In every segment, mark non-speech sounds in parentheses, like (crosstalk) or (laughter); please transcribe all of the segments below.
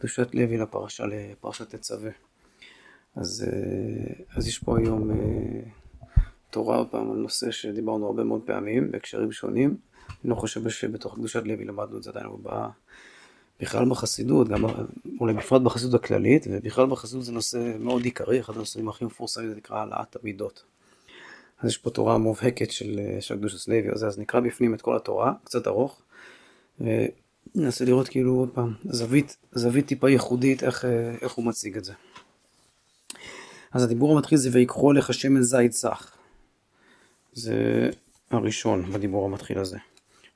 קדושת לוי לפרשה, לפרשת תצווה. אז, אה, אז יש פה היום אה, תורה, עוד פעם, על נושא שדיברנו הרבה מאוד פעמים, בהקשרים שונים. אני לא חושב שבתוך קדושת לוי למדנו את זה עדיין, אבל בכלל בחסידות, גם אולי בפרט בחסידות הכללית, ובכלל בחסידות זה נושא מאוד עיקרי, אחד הנושאים הכי מפורסמים זה נקרא העלאת המידות. אז יש פה תורה מובהקת של, של קדושת לוי, אז, נקרא בפנים את כל התורה, קצת ארוך, וננסה לראות כאילו עוד פעם, זווית, זווית טיפה ייחודית איך, איך הוא מציג את זה. אז הדיבור המתחיל זה ויקחו לך שמן זית צח. זה הראשון בדיבור המתחיל הזה.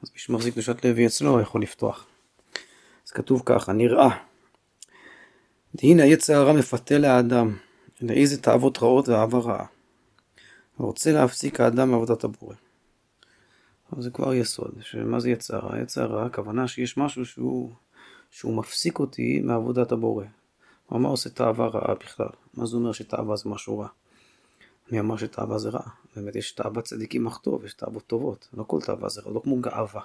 אז מי שמחזיק קדושת לוי אצלו יכול לפתוח. אז כתוב ככה, נראה. והנה יצר הרע מפתה לאדם, לאיזה תאוות רעות ואהבה רעה. רוצה להפסיק האדם מעבודת הבורא. אבל זה כבר יסוד, שמה זה יצר רע? יצר רע, הכוונה שיש משהו שהוא, שהוא מפסיק אותי מעבודת הבורא. מה עושה תאווה רעה בכלל? מה זה אומר שתאווה זה משהו רע? מי אמר שתאווה זה רע? באמת יש תאוות צדיקים אך טוב, יש תאוות טובות. לא כל תאווה זה רע, לא כמו גאווה.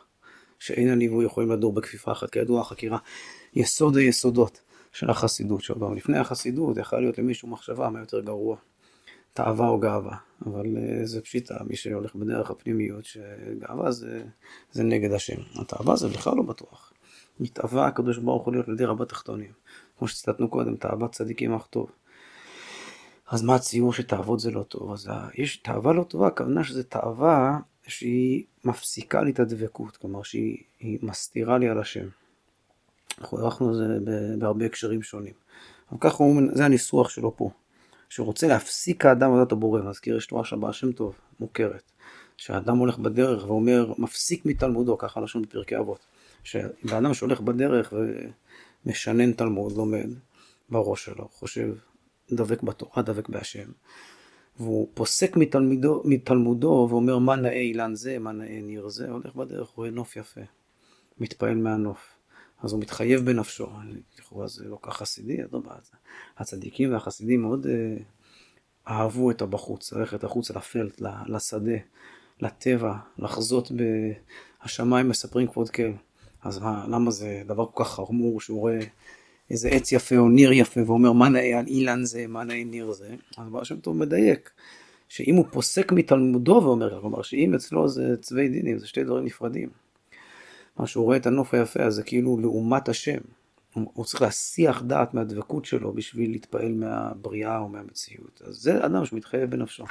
שאין הליווי יכולים לדור בכפיפה אחת. כידוע החקירה, יסוד היסודות של החסידות שעוד לפני החסידות יכול להיות למישהו מחשבה מה יותר גרוע. תאווה או גאווה, אבל uh, זה פשיטה, מי שהולך בדרך הפנימיות, שגאווה זה, זה נגד השם. התאווה זה בכלל לא בטוח. מתאווה הקדוש ברוך הוא להיות לידי רבת תחתונים. כמו שציטטנו קודם, תאוות צדיקים אך טוב. אז מה הציור שתאוות זה לא טוב? אז יש תאווה לא טובה, הכוונה שזה תאווה שהיא מפסיקה לי את הדבקות, כלומר שהיא מסתירה לי על השם. אנחנו ערכנו את זה בהרבה הקשרים שונים. אבל ככה הוא, זה הניסוח שלו פה. שרוצה להפסיק האדם עבודת הבורא, מזכיר יש תורה שבא השם טוב, מוכרת. שהאדם הולך בדרך ואומר, מפסיק מתלמודו, ככה לשון בפרקי אבות. שבאדם שהולך בדרך ומשנן תלמוד, לומד, בראש שלו, חושב, דבק בתורה, דבק בהשם. והוא פוסק מתלמידו, מתלמודו ואומר מה נאה אילן זה, מה נאה ניר זה, הולך בדרך, רואה נוף יפה, מתפעל מהנוף. אז הוא מתחייב בנפשו, לכאורה זה לא כך חסידי, אדרבה, הצדיקים והחסידים מאוד אה, אהבו את הבחוץ, ללכת החוצה לפלט, לשדה, לטבע, לחזות בהשמיים מספרים כבוד כל. אז מה, למה זה דבר כל כך חמור שהוא רואה איזה עץ יפה או ניר יפה ואומר מה נאה אילן זה, מה נאה ניר זה, אז בר שם טוב מדייק, שאם הוא פוסק מתלמודו ואומר, כלומר שאם אצלו זה צווי דינים, זה שתי דברים נפרדים. מה שהוא רואה את הנוף היפה, אז זה כאילו לעומת השם. הוא, צריך להסיח דעת מהדבקות שלו בשביל להתפעל מהבריאה או מהמציאות. אז זה אדם שמתחייב בנפשו.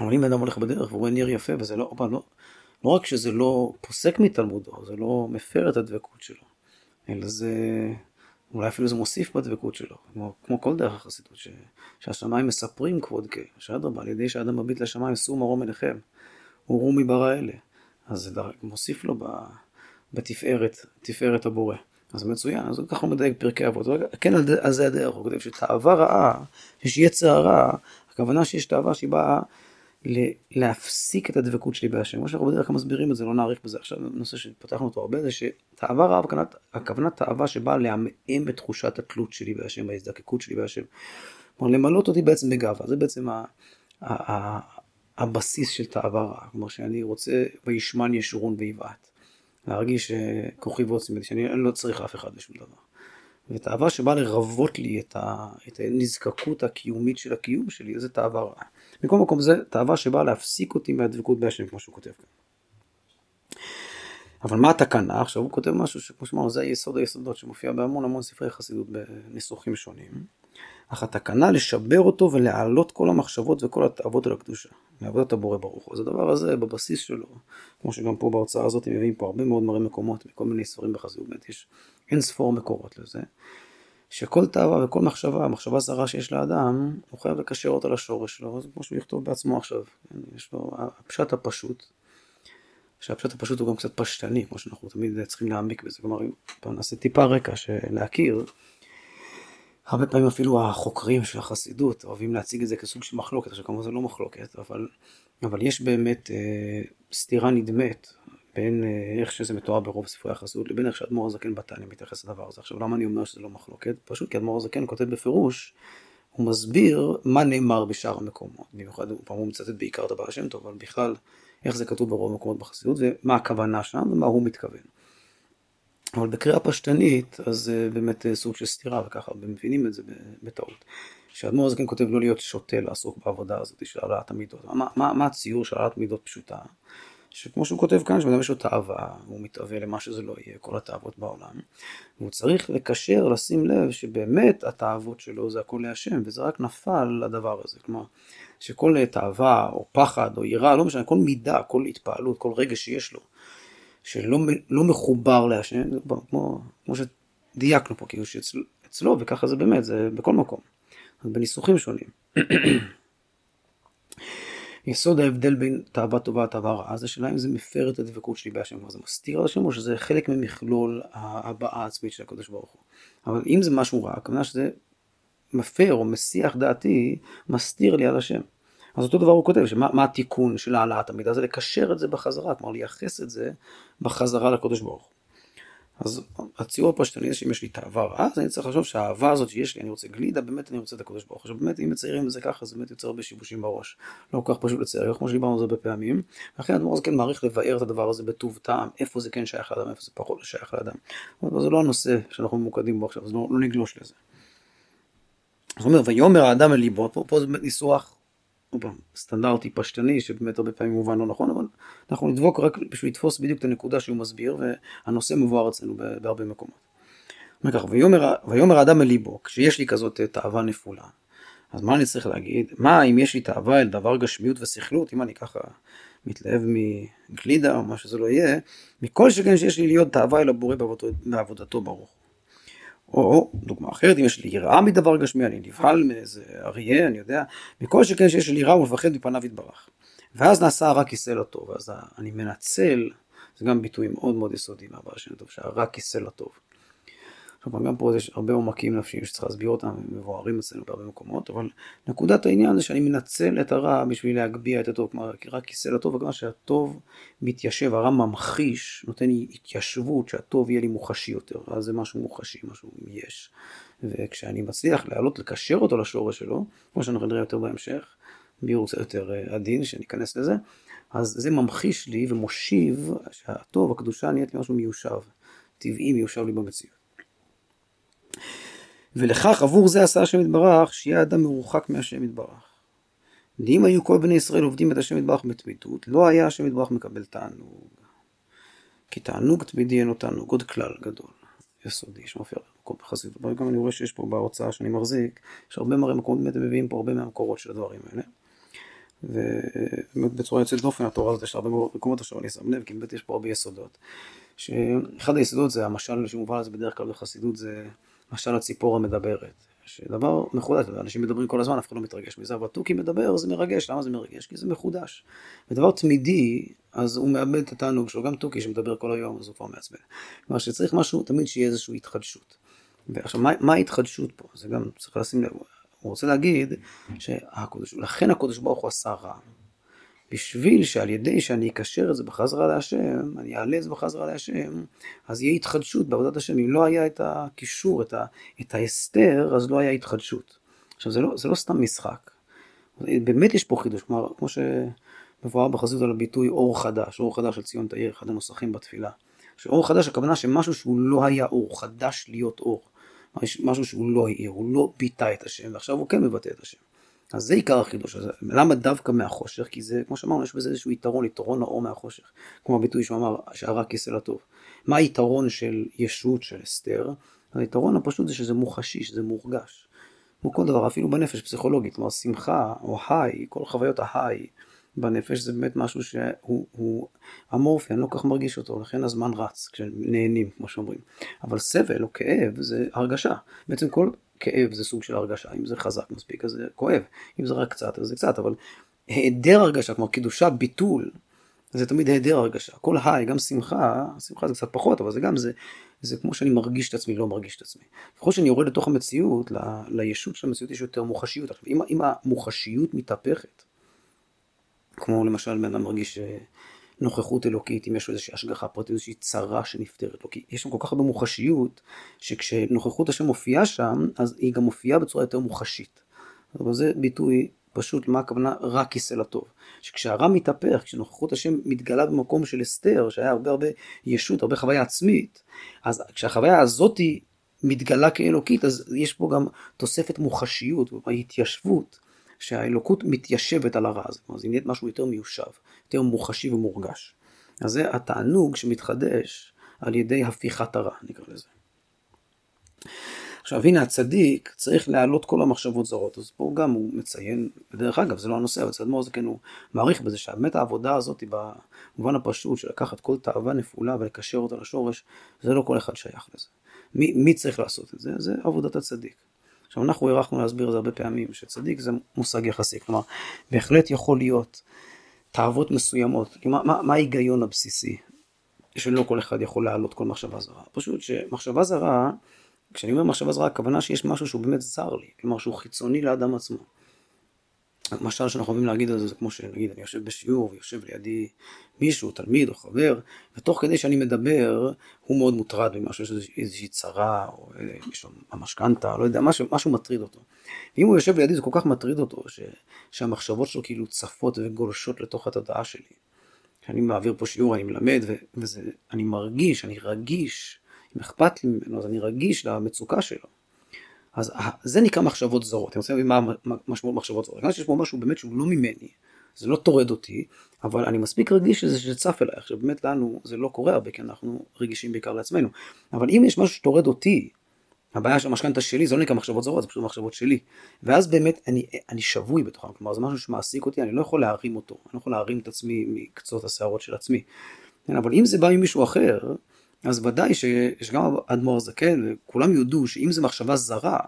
אבל אם אדם הולך בדרך ורואה ניר יפה, וזה לא, לא, לא רק שזה לא פוסק מתלמודו, זה לא מפר את הדבקות שלו, אלא זה, אולי אפילו זה מוסיף בדבקות שלו, כמו, כמו כל דרך החסידות, ש, שהשמיים מספרים כבוד כה, שאדרבה, על ידי שאדם מביט לשמיים, שאו מרום עיניכם, וראו מברא אלה. אז זה מוסיף לו בתפארת, תפארת הבורא. אז מצוין, אז ככה הוא מדייק פרקי אבות. כן, על זה הדרך, הוא כותב שתאווה רעה, שיש יצר הרע, הכוונה שיש תאווה שהיא באה להפסיק את הדבקות שלי בהשם. כמו שאנחנו בדרך כלל מסבירים את זה, לא נאריך בזה עכשיו, נושא שפתחנו אותו הרבה, זה שתאווה רעה, הכוונה תאווה שבאה לעמעם בתחושת התלות שלי בהשם, ההזדקקות שלי בהשם. כלומר, למלות אותי בעצם בגאווה, זה בעצם הבסיס של תאווה רעה. כלומר, שאני רוצה, וישמן ישורון ויבעט. להרגיש שכוחי ועוצמי, שאני לא צריך אף אחד בשום דבר. ותאווה שבאה לרוות לי את, ה, את הנזקקות הקיומית של הקיום שלי, זה תאווה רעה. מכל מקום זה תאווה שבאה להפסיק אותי מהדבקות בהשם, כמו שהוא כותב כאן. אבל מה התקנה? עכשיו הוא כותב משהו שכמו שאמרנו, זה היסוד היסודות שמופיע בהמון המון ספרי חסידות בניסוחים שונים. אך התקנה לשבר אותו ולהעלות כל המחשבות וכל התאוות על הקדושה, מעבודת הבורא ברוך הוא. אז הדבר הזה בבסיס שלו, כמו שגם פה בהוצאה הזאת מביאים פה הרבה מאוד מראה מקומות מכל מיני ספרים בחסידות, באמת יש אין ספור מקורות לזה, שכל תאווה וכל מחשבה, מחשבה זרה שיש לאדם, הוא חייב לקשר אותה לשורש שלו, זה כמו שהוא יכתוב בעצמו עכשיו, כן? יש לו הפשט הפשוט, שהפשט הפשוט הוא גם קצת פשטני, כמו שאנחנו תמיד צריכים להעמיק בזה, כלומר, נעשה טיפה רקע, להכיר. הרבה פעמים אפילו החוקרים של החסידות אוהבים להציג את זה כסוג של מחלוקת, עכשיו כמובן זה לא מחלוקת, אבל, אבל יש באמת אה, סתירה נדמת בין אה, איך שזה מתואר ברוב ספרי החסידות לבין איך שאדמו"ר הזקן בתניא מתייחס לדבר הזה. עכשיו למה אני אומר שזה לא מחלוקת? פשוט כי אדמו"ר הזקן כותב בפירוש, הוא מסביר מה נאמר בשאר המקומות, במיוחד הוא פעם הוא מצטט בעיקר את הבעל שם טוב, אבל בכלל איך זה כתוב ברוב המקומות בחסידות ומה הכוונה שם ומה הוא מתכוון. אבל בקריאה פשטנית, אז זה באמת סוג של סתירה, וככה מבינים את זה בטעות. כשאדמו"ר הזקן כותב לא להיות שוטה לעסוק בעבודה הזאת של העלאת המידות. מה, מה, מה הציור של העלאת מידות פשוטה? שכמו שהוא כותב כאן, שבן יש לו תאווה, הוא מתאווה למה שזה לא יהיה, כל התאוות בעולם, והוא צריך לקשר, לשים לב שבאמת התאוות שלו זה הכל להשם, וזה רק נפל לדבר הזה. כלומר, שכל תאווה או פחד או יראה, לא משנה, כל מידה, כל התפעלות, כל רגע שיש לו, שלא לא מחובר להשם, כמו, כמו שדייקנו פה, כאילו שאצלו, וככה זה באמת, זה בכל מקום. בניסוחים שונים. (clears throat) יסוד ההבדל בין תאווה טובה לתאווה רעה זה שאלה אם זה מפר את הדבקות שלי בהשם, זה מסתיר על השם או שזה חלק ממכלול ההבעה העצמית של הקדוש ברוך הוא. אבל אם זה משהו רע, הכוונה שזה מפר או מסיח דעתי, מסתיר לי על השם. אז אותו דבר הוא כותב, שמה התיקון של העלאת המידה? זה לקשר את זה בחזרה, כלומר לייחס את זה בחזרה לקדוש ברוך הוא. אז הציור הפשטני זה שאם יש לי תאווה רעה, אז אני צריך לחשוב שהאהבה הזאת שיש לי, אני רוצה גלידה, באמת אני רוצה את הקדוש ברוך. עכשיו באמת, אם מציירים את זה ככה, זה באמת יוצר הרבה שיבושים בראש. לא כל כך פשוט לצייר, כמו שדיברנו על זה הרבה פעמים. לכן אדמו"ר כן מעריך לבאר את הדבר הזה בטוב טעם, איפה זה כן שייך לאדם, איפה זה פחות שייך לאדם. אבל זה לא הנושא שאנחנו ממוקדים בו עכשיו, אז לא, לא נגלוש לזה. זאת אומרת, ויאמר האדם אל ליבו, פה, פה זה באמת ניסוח סטנדרטי פשטני שבאמת הרבה פעמים מובן לא נכון אבל אנחנו נדבוק רק בשביל לתפוס בדיוק את הנקודה שהוא מסביר והנושא מבואר אצלנו בהרבה מקומות. כך, ויאמר, ויאמר האדם אל ליבו כשיש לי כזאת תאווה נפולה אז מה אני צריך להגיד מה אם יש לי תאווה אל דבר גשמיות ושכלות אם אני ככה מתלהב מגלידה או מה שזה לא יהיה מכל שכן שיש לי להיות תאווה אל הבורא בעבודתו, בעבודתו ברוך או דוגמה אחרת, אם יש לי יראה מדבר גשמי, אני נבהל מאיזה אריה, אני יודע, מכל שכן שיש לי יראה ומפחד מפניו יתברך. ואז נעשה הרע כיסא לטוב, אז אני מנצל, זה גם ביטוי מאוד מאוד יסודי מהבעיה של טוב, שהרע כיסא לטוב. כלומר, גם פה יש הרבה עומקים נפשיים שצריך להסביר אותם, הם מבוארים אצלנו בהרבה מקומות, אבל נקודת העניין זה שאני מנצל את הרע בשביל להגביה את הטוב, כלומר, רק כיסא לטוב, וכמה שהטוב מתיישב, הרע ממחיש, נותן לי התיישבות, שהטוב יהיה לי מוחשי יותר, אז זה משהו מוחשי, משהו יש. וכשאני מצליח להעלות, לקשר אותו לשורש שלו, כמו שאנחנו נראה יותר בהמשך, ביור קצת יותר אה, עדין, שניכנס לזה, אז זה ממחיש לי ומושיב שהטוב, הקדושה נהיית לי משהו מיושב, טבעי מיושב לי במציאות. ולכך עבור זה עשה השם יתברך, שיהיה אדם מרוחק מהשם יתברך. ואם היו כל בני ישראל עובדים את השם יתברך בתמידות, לא היה השם יתברך מקבל תענוג. כי תענוג תמידי אינו תענוג, עוד כלל גדול, יסודי, שמופיע במקום בחסידות. אבל גם אני רואה שיש פה בהוצאה שאני מחזיק, יש הרבה מראה מקומות, באמת מביאים פה הרבה מהמקורות של הדברים האלה. ובאמת בצורה יוצאת דופן התורה הזאת יש הרבה מקומות עכשיו אני שם לב, כי באמת יש פה הרבה יסודות. שאחד היסודות זה המשל שמובא לזה בדרך כלל בחסידות זה משל הציפור המדברת. שדבר מחודש, אנשים מדברים כל הזמן, אף אחד לא מתרגש מזה, אבל תוכי מדבר, זה מרגש, למה זה מרגש? כי זה מחודש. ודבר תמידי, אז הוא מאבד את התענוג שלו, גם תוכי שמדבר כל היום, אז הוא כבר מעצבן. כלומר שצריך משהו, תמיד שיהיה איזושהי התחדשות. ועכשיו, מה, מה ההתחדשות פה? זה גם צריך לשים לב, הוא רוצה להגיד, שהקודש, לכן הקודש ברוך הוא עשה רע. בשביל שעל ידי שאני אקשר את זה בחזרה להשם, אני אעלה את זה בחזרה להשם, אז יהיה התחדשות בעבודת השם. אם לא היה את הקישור, את, ה, את ההסתר, אז לא היה התחדשות. עכשיו זה לא, זה לא סתם משחק. באמת יש פה חידוש, כלומר, כמו שמבואר בחזות על הביטוי אור חדש, אור חדש של ציון תאיר, אחד הנוסחים בתפילה. שאור חדש, הכוונה שמשהו שהוא לא היה אור, חדש להיות אור. משהו שהוא לא יהיה, הוא לא ביטא את השם, ועכשיו הוא כן מבטא את השם. אז זה עיקר החידוש הזה. למה דווקא מהחושך? כי זה, כמו שאמרנו, יש בזה איזשהו יתרון, יתרון האור מהחושך. כמו הביטוי שהוא אמר, שהרע כיסא לטוב. מה היתרון של ישות, של אסתר? היתרון הפשוט זה שזה מוחשי, שזה מורגש. כמו כל דבר, אפילו בנפש פסיכולוגית, כלומר שמחה או היי, כל חוויות ההיי בנפש זה באמת משהו שהוא אמורפי, אני לא כל כך מרגיש אותו, לכן הזמן רץ, כשנהנים, כמו שאומרים. אבל סבל או כאב זה הרגשה. בעצם כל כאב זה סוג של הרגשה, אם זה חזק מספיק אז זה כואב, אם זה רק קצת אז זה קצת, אבל היעדר הרגשה, כלומר קידושה, ביטול, זה תמיד היעדר הרגשה. כל היי, גם שמחה, שמחה זה קצת פחות, אבל זה גם, זה, זה כמו שאני מרגיש את עצמי, לא מרגיש את עצמי. ככל שאני יורד לתוך המציאות, ל, לישות של המציאות יש יותר מוחשיות. עכשיו, אם, אם המוחשיות מתהפכת, כמו למשל בן אדם מרגיש אה, נוכחות אלוקית, אם יש לו איזושהי השגחה פרטית, איזושהי צרה שנפתרת לו, כי יש שם כל כך הרבה מוחשיות, שכשנוכחות השם מופיעה שם, אז היא גם מופיעה בצורה יותר מוחשית. אבל זה ביטוי פשוט מה הכוונה רע כיסא לטוב. שכשהרע מתהפך, כשנוכחות השם מתגלה במקום של אסתר, שהיה הרבה הרבה ישות, הרבה חוויה עצמית, אז כשהחוויה הזאתי מתגלה כאלוקית, אז יש פה גם תוספת מוחשיות, התיישבות, שהאלוקות מתיישבת על הרע הזה, כלומר זה נהיית משהו יותר מיושב, יותר מוחשי ומורגש. אז זה התענוג שמתחדש על ידי הפיכת הרע, נקרא לזה. עכשיו הנה הצדיק צריך להעלות כל המחשבות זרות, אז פה גם הוא מציין, ודרך אגב זה לא הנושא, אבל צדמור זה כן הוא מעריך בזה שבאמת העבודה הזאת היא במובן הפשוט של לקחת כל תאווה נפולה ולקשר אותה לשורש, זה לא כל אחד שייך לזה. מי, מי צריך לעשות את זה? זה עבודת הצדיק. עכשיו אנחנו הערכנו להסביר את זה הרבה פעמים, שצדיק זה מושג יחסי, כלומר בהחלט יכול להיות תאוות מסוימות, מה, מה, מה ההיגיון הבסיסי שלא כל אחד יכול להעלות כל מחשבה זרה? פשוט שמחשבה זרה כשאני אומר מחשבה זרה, הכוונה שיש משהו שהוא באמת זר לי, כלומר שהוא חיצוני לאדם עצמו. המשל שאנחנו אוהבים להגיד על זה, זה כמו שנגיד, אני יושב בשיעור ויושב לידי מישהו, תלמיד או חבר, ותוך כדי שאני מדבר, הוא מאוד מוטרד ממשהו, יש איזושהי צרה, או יש לו משכנתה, לא יודע, משהו, משהו מטריד אותו. ואם הוא יושב לידי זה כל כך מטריד אותו, ש, שהמחשבות שלו כאילו צפות וגולשות לתוך התודעה שלי. כשאני מעביר פה שיעור, אני מלמד, ואני מרגיש, אני רגיש אם אכפת לי ממנו, אז אני רגיש למצוקה שלו. אז זה נקרא מחשבות זרות. אתם רוצים להבין מה משמעות מחשבות זרות? שיש פה משהו באמת שהוא לא ממני, זה לא טורד אותי, אבל אני מספיק רגיש שזה שצף אליי. עכשיו באמת לנו זה לא קורה הרבה, כי אנחנו רגישים בעיקר לעצמנו. אבל אם יש משהו שטורד אותי, הבעיה של המשכנתה שלי זה לא נקרא מחשבות זרות, זה פשוט מחשבות שלי. ואז באמת אני, אני שבוי בתוכם, כלומר זה משהו שמעסיק אותי, אני לא יכול להרים אותו, אני לא יכול להרים את עצמי מקצות השערות של עצמי. כן, אבל אם זה בא ממישהו אחר, אז ודאי שיש גם אדמו"ר זקן, וכולם יודו שאם זו מחשבה זרה,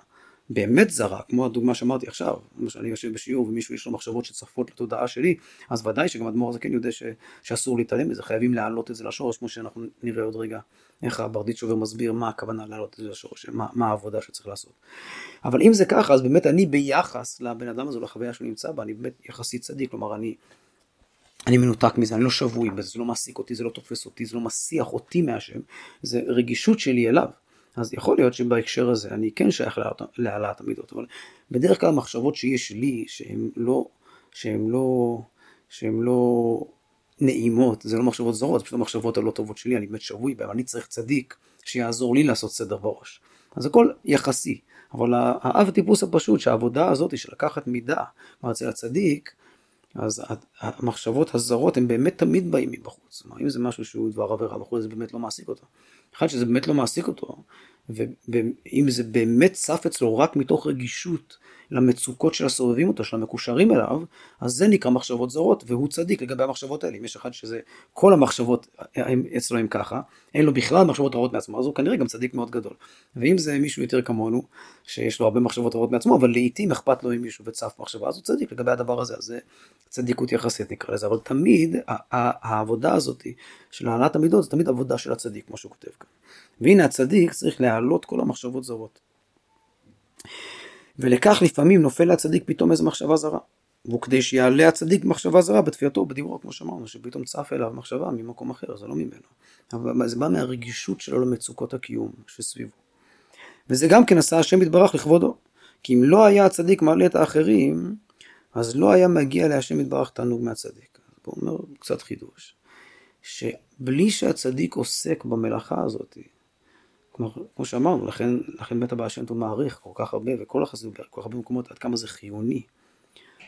באמת זרה, כמו הדוגמה שאמרתי עכשיו, למשל אני יושב בשיעור ומישהו יש לו מחשבות שצפות לתודעה שלי, אז ודאי שגם אדמו"ר זקן יודע ש, שאסור להתעלם מזה, חייבים להעלות את זה לשורש, כמו שאנחנו נראה עוד רגע, איך הברדיצ'ובר מסביר מה הכוונה להעלות את זה לשורש, מה, מה העבודה שצריך לעשות. אבל אם זה ככה, אז באמת אני ביחס לבן אדם הזה, לחוויה שהוא נמצא בה, אני באמת יחסית צדיק, כלומר אני אני מנותק מזה, אני לא שבוי בזה, זה לא מעסיק אותי, זה לא תופס אותי, זה לא מסיח אותי מהשם, זה רגישות שלי אליו. אז יכול להיות שבהקשר הזה אני כן שייך להעלאת המידות, אבל בדרך כלל המחשבות שיש לי, שהן לא, שהן לא, שהן לא נעימות, זה לא מחשבות זרות, זה פשוט המחשבות הלא טובות שלי, אני באמת שבוי בהן, אני צריך צדיק שיעזור לי לעשות סדר בראש. אז הכל יחסי, אבל האב הטיפוס הפשוט שהעבודה הזאת של לקחת מידה, כלומר אצל הצדיק, אז המחשבות הזרות הן באמת תמיד באים מבחוץ. כלומר, אם זה משהו שהוא דבר עבירה בחוץ, זה באמת לא מעסיק אותו. אחד שזה באמת לא מעסיק אותו, ואם זה באמת צף אצלו רק מתוך רגישות למצוקות של הסובבים אותו, של המקושרים אליו, אז זה נקרא מחשבות זרות, והוא צדיק לגבי המחשבות האלה. אם יש אחד שזה, כל המחשבות הם, אצלו הם ככה, אין לו בכלל מחשבות רעות מעצמו, אז הוא כנראה גם צדיק מאוד גדול. ואם זה מישהו יותר כמונו, שיש לו הרבה מחשבות רעות מעצמו, אבל לעיתים אכפת לו עם מישהו וצף מחשבה, אז הוא צדיק לגבי הדבר הזה, אז זה צדיקות יחסית נקרא לזה, אבל תמיד העבודה הזאת של העלאת המידות, זה תמיד עבודה של הצדיק, כמו שהוא כותב כאן. והנה הצדיק צריך להעלות כל המחשבות זרות. ולכך לפעמים נופל לצדיק פתאום איזה מחשבה זרה. וכדי שיעלה הצדיק מחשבה זרה בתפייתו ובדיבורו, כמו שאמרנו, שפתאום צף אליו מחשבה ממקום אחר, זה לא ממנו. אבל זה בא מהרגישות שלו למצוקות הקיום שסביבו. וזה גם כן עשה השם יתברך לכבודו. כי אם לא היה הצדיק מעלה את האחרים, אז לא היה מגיע להשם יתברך תענוג מהצדיק. אז פה אומר קצת חידוש. שבלי שהצדיק עוסק במלאכה הזאת, כמו, כמו שאמרנו, לכן, לכן בית הבעל שם טוב מעריך כל כך הרבה, וכל החסידות, כל כך הרבה מקומות, עד כמה זה חיוני.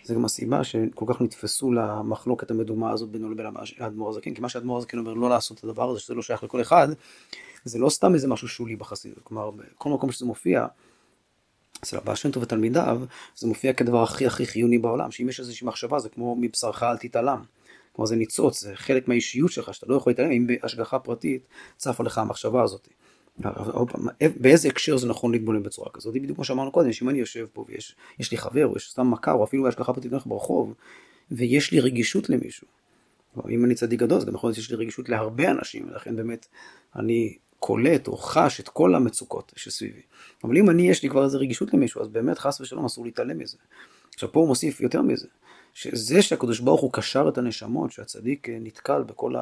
זה גם הסיבה שכל כך נתפסו למחלוקת המדומה הזאת בינו לבין האדמו"ר הזקן, כי מה שהאדמו"ר הזקן אומר לא לעשות את הדבר הזה, שזה לא שייך לכל אחד, זה לא סתם איזה משהו שולי בחסידות, כלומר, בכל מקום שזה מופיע, אצל הבעל שם טוב ותלמידיו, זה מופיע כדבר הכי הכי חיוני בעולם, שאם יש איזושהי מחשבה זה כמו מבשרך אל תתעלם. כלומר זה ניצוץ, זה חלק מהאישיות שלך, שאתה לא יכול להתעלם אם בהשגחה פרטית צפה לך המחשבה הזאת. באיזה הקשר זה נכון להתבונן בצורה כזאת? בדיוק כמו שאמרנו קודם, שאם אני יושב פה ויש לי חבר, או יש סתם מכר, או אפילו בהשגחה פרטית ברחוב, ויש לי רגישות למישהו, אם אני צדיק גדול, אז גם יכול להיות שיש לי רגישות להרבה אנשים, ולכן באמת אני קולט או חש את כל המצוקות שסביבי. אבל אם אני, יש לי כבר איזה רגישות למישהו, אז באמת חס ושלום אסור להתעלם מזה. עכשיו פה הוא מוסיף יותר מזה, שזה שהקדוש ברוך הוא קשר את הנשמות, שהצדיק נתקל בכל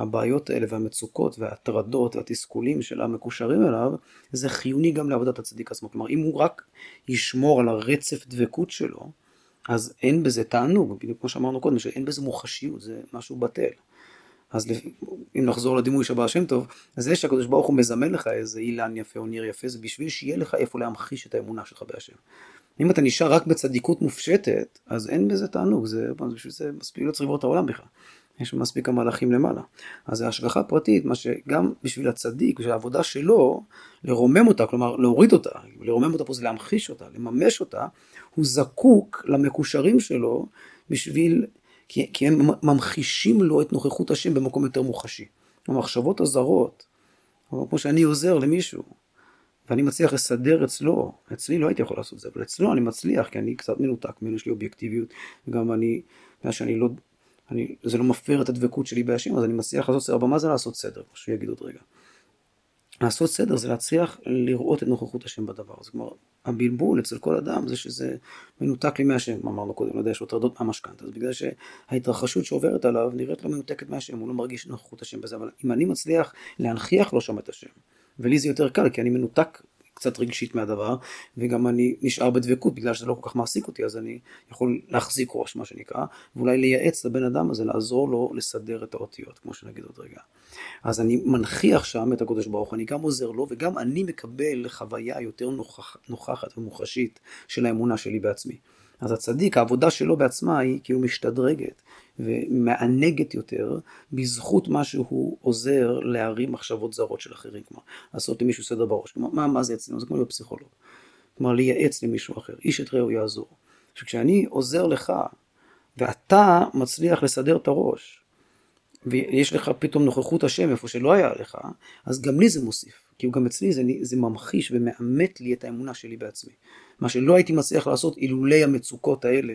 הבעיות האלה והמצוקות וההטרדות והתסכולים של המקושרים אליו, זה חיוני גם לעבודת הצדיק עצמו. כלומר, אם הוא רק ישמור על הרצף דבקות שלו, אז אין בזה תענוג, בדיוק כמו שאמרנו קודם, שאין בזה מוחשיות, זה משהו בטל. אז אם נחזור לדימוי של בעל שם טוב, אז זה שהקדוש ברוך הוא מזמן לך איזה אילן יפה או ניר יפה, זה בשביל שיהיה לך איפה להמחיש את האמונה שלך בהשם. אם אתה נשאר רק בצדיקות מופשטת, אז אין בזה תענוג, זה, בשביל זה מספיק את העולם בכלל. יש מספיק המלאכים למעלה. אז זה השגחה פרטית, מה שגם בשביל הצדיק, בשביל העבודה שלו, לרומם אותה, כלומר להוריד אותה, לרומם אותה פה זה להמחיש אותה, לממש אותה, הוא זקוק למקושרים שלו בשביל, כי, כי הם ממחישים לו את נוכחות השם במקום יותר מוחשי. המחשבות הזרות, כמו שאני עוזר למישהו, ואני מצליח לסדר אצלו, אצלי לא הייתי יכול לעשות את זה, אבל אצלו אני מצליח, כי אני קצת מנותק ממנו, יש לי אובייקטיביות, וגם אני, בגלל שאני לא, אני, זה לא מפר את הדבקות שלי בהשם, אז אני מצליח לעשות סדר, אבל מה זה לעשות סדר, כמו שהוא יגיד עוד רגע. לעשות סדר זה להצליח לראות את נוכחות השם בדבר הזה. כלומר, הבלבול אצל כל אדם זה שזה מנותק לי מהשם, אמרנו קודם, לא יודע, יש לו טרדות מהמשכנתה, אז בגלל שההתרחשות שעוברת עליו נראית לו מנותקת מהשם, הוא לא מרגיש נוכחות השם בזה, אבל אם אני מצליח להנכיח לו שם את השם, ולי זה יותר קל, כי אני מנותק קצת רגשית מהדבר, וגם אני נשאר בדבקות בגלל שזה לא כל כך מעסיק אותי, אז אני יכול להחזיק ראש, מה שנקרא, ואולי לייעץ לבן אדם הזה, לעזור לו לסדר את האותיות, כמו שנגיד עוד רגע. אז אני מנכיח שם את הקדוש ברוך אני גם עוזר לו, וגם אני מקבל חוויה יותר נוכח, נוכחת ומוחשית של האמונה שלי בעצמי. אז הצדיק, העבודה שלו בעצמה היא כאילו משתדרגת ומענגת יותר בזכות מה שהוא עוזר להרים מחשבות זרות של אחרים, כלומר לעשות למישהו סדר בראש, כלומר מה, מה זה אצלנו? זה כמו להיות פסיכולוג, כלומר לייעץ למישהו אחר, איש את רעהו יעזור. שכשאני עוזר לך ואתה מצליח לסדר את הראש ויש לך פתאום נוכחות השם איפה שלא היה לך, אז גם לי זה מוסיף, כי גם אצלי זה, זה ממחיש ומאמת לי את האמונה שלי בעצמי. מה שלא הייתי מצליח לעשות אילולי המצוקות האלה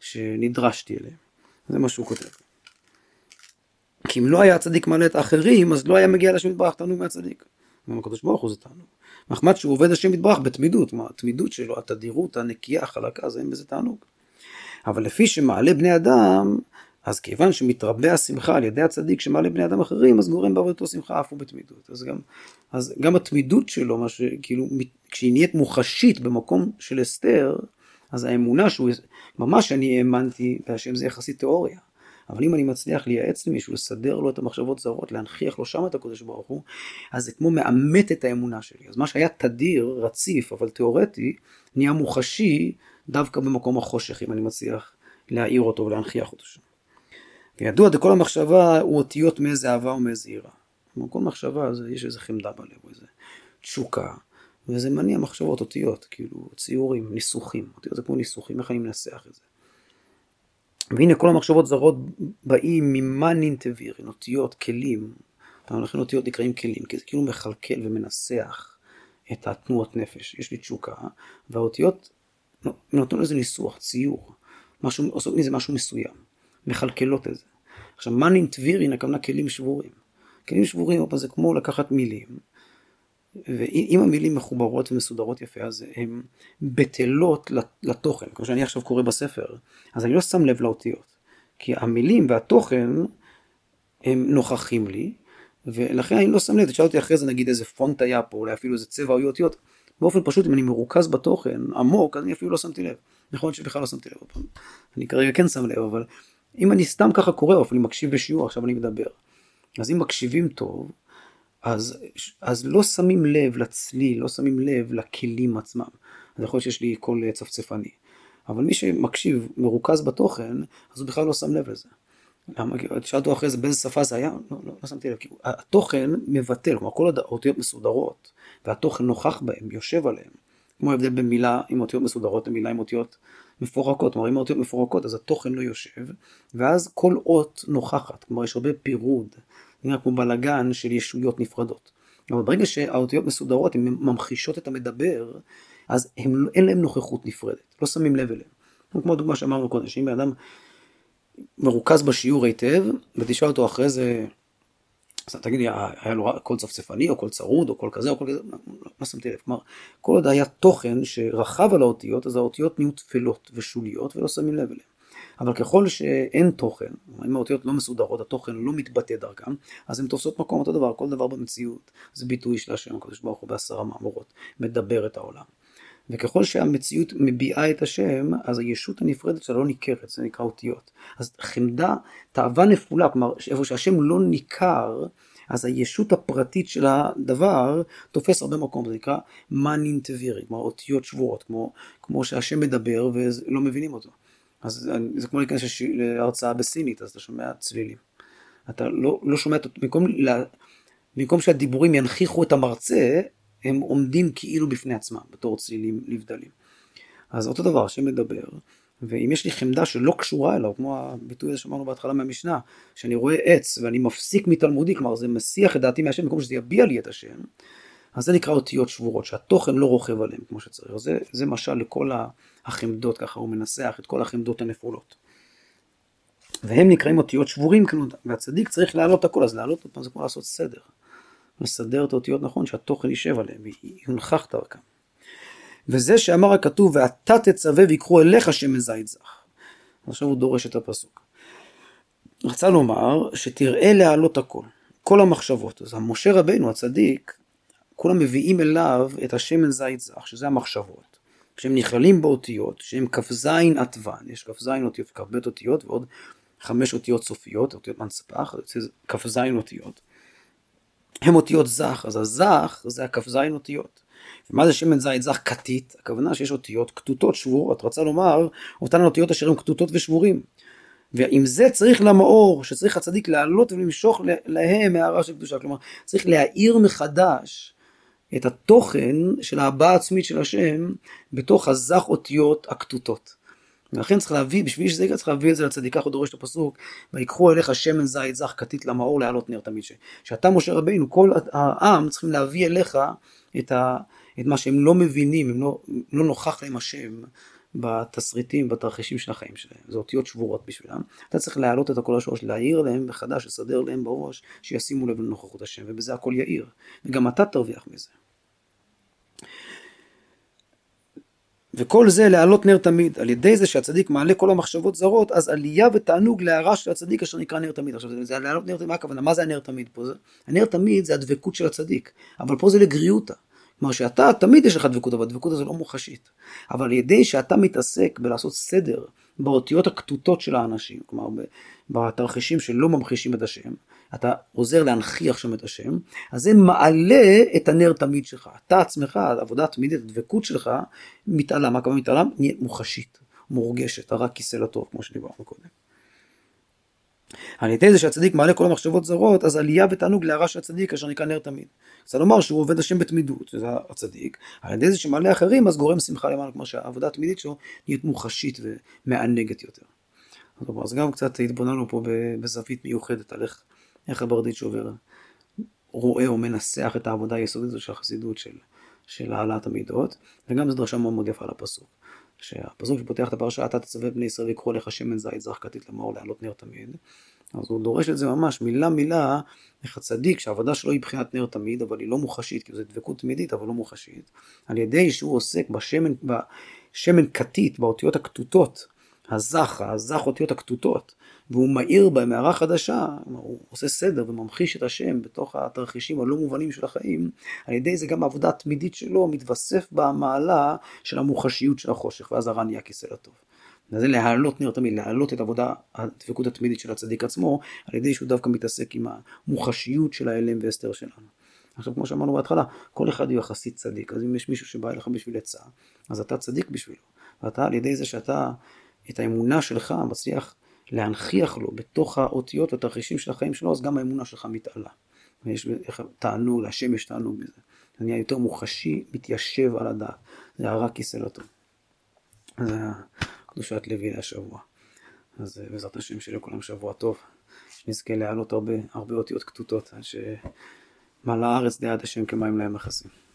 שנדרשתי אליהם. זה מה שהוא כותב. כי אם לא היה הצדיק מעלה את האחרים, אז לא היה מגיע לשם יתברך תענוג מהצדיק. גם הקדוש ברוך הוא זה תענוג. מחמד שהוא עובד השם יתברך בתמידות, כלומר התמידות שלו, התדירות הנקייה, החלקה, זה אין בזה תענוג. אבל לפי שמעלה בני אדם, אז כיוון שמתרבה השמחה על ידי הצדיק שמעלה בני אדם אחרים, אז גורם בעבודתו שמחה אף הוא בתמידות. אז גם, אז גם התמידות שלו, מה שכאילו, כשהיא נהיית מוחשית במקום של אסתר, אז האמונה שהוא, ממש אני האמנתי בהשם זה יחסית תיאוריה. אבל אם אני מצליח לייעץ למישהו, לסדר לו את המחשבות זרות, להנכיח לו שם את הקודש ברוך הוא, אז זה כמו מאמת את האמונה שלי. אז מה שהיה תדיר, רציף, אבל תיאורטי, נהיה מוחשי דווקא במקום החושך, אם אני מצליח להעיר אותו ולהנכיח אותו שם. וידוע דכל המחשבה הוא אותיות מאיזה אהבה ומאיזה יראה. כל מחשבה זה, יש איזה חמדה בלב, איזה תשוקה, וזה מניע מחשבות, אותיות, כאילו ציורים, ניסוחים, אותיות זה כמו ניסוחים, איך אני מנסח את זה. והנה כל המחשבות זרות באים ממאנין תבירין, אותיות, כלים, לכן אותיות נקראים כלים, כי זה כאילו מכלכל ומנסח את התנועות נפש, יש לי תשוקה, והאותיות נותנות לזה ניסוח, ציור, משהו, עושות מזה משהו מסוים, מכלכלות את זה. עכשיו מאנין תבירין הכוונה כלים שבורים. כלים שבורים, אבל זה כמו לקחת מילים ואם המילים מחוברות ומסודרות יפה, אז הן בטלות לתוכן. כמו שאני עכשיו קורא בספר, אז אני לא שם לב לאותיות. כי המילים והתוכן הם נוכחים לי, ולכן אני לא שם לב. תשאל אותי אחרי זה נגיד איזה פונט היה פה, אולי אפילו איזה צבע או אותיות. באופן פשוט, אם אני מרוכז בתוכן עמוק, אז אני אפילו לא שמתי לב. נכון שבכלל לא שמתי לב. אני כרגע כן שם לב, אבל אם אני סתם ככה קורא, או אפילו מקשיב בשיעור, עכשיו אני מדבר. אז אם מקשיבים טוב, אז, אז לא שמים לב לצליל, לא שמים לב לכלים עצמם. אז יכול להיות שיש לי קול צפצפני. אבל מי שמקשיב מרוכז בתוכן, אז הוא בכלל לא שם לב לזה. למה? תשאל אותו אחרי זה באיזה שפה זה היה? לא, לא, לא שמתי לב. כי התוכן מבטל, כלומר כל האותיות מסודרות, והתוכן נוכח בהם, יושב עליהם. כמו ההבדל בין מילה עם אותיות מסודרות למילה עם אותיות מפורקות. כלומר אם האותיות מפורקות אז התוכן לא יושב, ואז כל אות נוכחת. כלומר יש הרבה פירוד, נראה כמו בלאגן של ישויות נפרדות. אבל ברגע שהאותיות מסודרות, הן ממחישות את המדבר, אז הם, אין להם נוכחות נפרדת, לא שמים לב אליהם. כמו הדוגמה שאמרנו קודם, שאם בן אדם מרוכז בשיעור היטב, ותשאל אותו אחרי זה, אז תגיד לי, היה לו קול צפצפני, או קול צרוד, או קול כזה, או קול כזה, לא, לא, שמתי לב. כלומר, כל עוד היה תוכן שרכב על האותיות, אז האותיות נהיו תפלות ושוליות, ולא שמים לב אליהן. אבל ככל שאין תוכן, אם האותיות לא מסודרות, התוכן לא מתבטא דרכם, אז הן תופסות מקום אותו דבר, כל דבר במציאות זה ביטוי של השם הקדוש ברוך הוא בעשרה מאמרות, מדבר את העולם. וככל שהמציאות מביעה את השם, אז הישות הנפרדת שלה לא ניכרת, זה נקרא אותיות. אז חמדה, תאווה נפולה, כלומר, איפה שהשם לא ניכר, אז הישות הפרטית של הדבר תופס הרבה מקום, זה נקרא מאנין תבירי, כלומר אותיות שבורות, כמו, כמו שהשם מדבר ולא מבינים אותו. אז זה כמו להיכנס להרצאה בסינית, אז אתה שומע צלילים. אתה לא, לא שומע, במקום, במקום שהדיבורים ינכיחו את המרצה, הם עומדים כאילו בפני עצמם, בתור צלילים נבדלים. אז אותו דבר, השם מדבר, ואם יש לי חמדה שלא קשורה אליו, כמו הביטוי הזה שאמרנו בהתחלה מהמשנה, שאני רואה עץ ואני מפסיק מתלמודי, כלומר זה מסיח את דעתי מהשם במקום שזה יביע לי את השם, אז זה נקרא אותיות שבורות, שהתוכן לא רוכב עליהם כמו שצריך. זה, זה משל לכל החמדות, ככה הוא מנסח את כל החמדות הנפולות. והם נקראים אותיות שבורים, והצדיק צריך להעלות הכל, אז להעלות אותם זה כמו לעשות סדר. לסדר את האותיות נכון, שהתוכן יישב עליהם, ויונחח דרכם. וזה שאמר הכתוב, ואתה תצווה ויקחו אליך שמן זית זך. עכשיו הוא דורש את הפסוק. רצה לומר שתראה להעלות הכל, כל המחשבות. אז המשה רבנו, הצדיק, כולם מביאים אליו את השמן זית זך, שזה המחשבות. שהם נכללים באותיות, שהם כ"ז עטוון, יש כ"ז אותיות וכ"ב אותיות ועוד חמש אותיות סופיות, אותיות מנספח, כ"ז אותיות. הם אותיות זך, אז הזך זה הכ"ז אותיות. ומה זה שמן זית זך כתית? הכוונה שיש אותיות כתותות שבורות, רצה לומר אותן אותיות אשר הן כתותות ושבורים. ועם זה צריך למאור, שצריך הצדיק לעלות ולמשוך להם הערה של קדושה, כלומר צריך להאיר מחדש את התוכן של ההבעה העצמית של השם בתוך הזך אותיות הכתותות. ולכן צריך להביא, בשביל שזה יקרה צריך להביא את זה לצדיק, כך דורש את הפסוק, ויקחו אליך שמן זית זך כתית למאור להעלות נר תמיד. שאתה משה רבינו, כל העם צריכים להביא אליך את, ה, את מה שהם לא מבינים, הם לא, לא נוכח להם השם בתסריטים, בתרחישים של החיים שלהם. זה אותיות שבורות בשבילם. אתה צריך להעלות את הקול השורש, להעיר להם מחדש, לסדר להם בראש, שישימו לב לנוכחות השם, ובזה הכל יאיר. וגם אתה תרוויח מזה. וכל זה להעלות נר תמיד, על ידי זה שהצדיק מעלה כל המחשבות זרות, אז עלייה ותענוג להערה של הצדיק אשר נקרא נר תמיד. עכשיו זה להעלות נר תמיד, מה הכוונה? מה זה הנר תמיד פה? זה, הנר תמיד זה הדבקות של הצדיק, אבל פה זה לגריותא. כלומר שאתה תמיד יש לך דבקות, אבל הדבקות הזו לא מוחשית. אבל על ידי שאתה מתעסק בלעשות סדר באותיות הכתותות של האנשים, כלומר בתרחישים שלא ממחישים את השם, אתה עוזר להנכיח שם את השם, אז זה מעלה את הנר תמיד שלך. אתה עצמך, העבודה התמידית, הדבקות שלך, מתעלה. מה הכוונה מתעלה? נהיה מוחשית, מורגשת, הרע כיסא לטוב, כמו שדיברנו קודם. על ידי זה שהצדיק מעלה כל המחשבות זרות, אז עלייה ותענוג להרע של הצדיק אשר נקרא נר תמיד. זה לומר שהוא עובד השם בתמידות, זה הצדיק, על ידי זה שמעלה אחרים אז גורם שמחה למעלה, כמו שהעבודה התמידית שלו נהיית מוחשית ומענגת יותר. אז גם קצת התבוננו פה בזווית מיוחדת על איך, איך הברדיץ' עובר, רואה או מנסח את העבודה היסודית הזו של החסידות של, של העלאת המידות, וגם זו דרשה מאוד מאוד יפה לפסוק. שהפסוק שפותח את הפרשה, אתה תצווה בני ישראל ויקחו לך שמן זית זך כתית למאור להעלות נר תמיד. אז הוא דורש את זה ממש מילה מילה, איך הצדיק שהעבודה שלו היא בחינת נר תמיד, אבל היא לא מוחשית, כי זו דבקות תמידית אבל לא מוחשית, על ידי שהוא עוסק בשמן, בשמן כתית, באותיות הכתותות, הזך, הזך אותיות הכתותות, והוא מאיר בהם הערה חדשה, הוא עושה סדר וממחיש את השם בתוך התרחישים הלא מובנים של החיים, על ידי זה גם העבודה התמידית שלו מתווסף במעלה של המוחשיות של החושך, ואז הרע נהיה כיסא לטוב. זה להעלות נר תמיד, להעלות את עבודה, הדבקות התמידית של הצדיק עצמו, על ידי שהוא דווקא מתעסק עם המוחשיות של ההלם והסתר שלנו. עכשיו כמו שאמרנו בהתחלה, כל אחד הוא יחסית צדיק, אז אם יש מישהו שבא אליך בשביל עצה, אז אתה צדיק בשבילו, ואתה על ידי זה שאתה את האמונה שלך מצליח להנכיח לו בתוך האותיות והתרחישים של החיים שלו, אז גם האמונה שלך מתעלה. ויש תענוג, להשם יש תענוג בזה. זה נהיה יותר מוחשי, מתיישב על הדעת. זה הרע כיסא טוב. זה קדושת לוי להשבוע. אז אה, בעזרת השם שיהיה לכולם שבוע טוב. שנזכה להעלות הרבה, הרבה אותיות כתותות, עד שמלאה הארץ דעת השם כמים להם מכסים.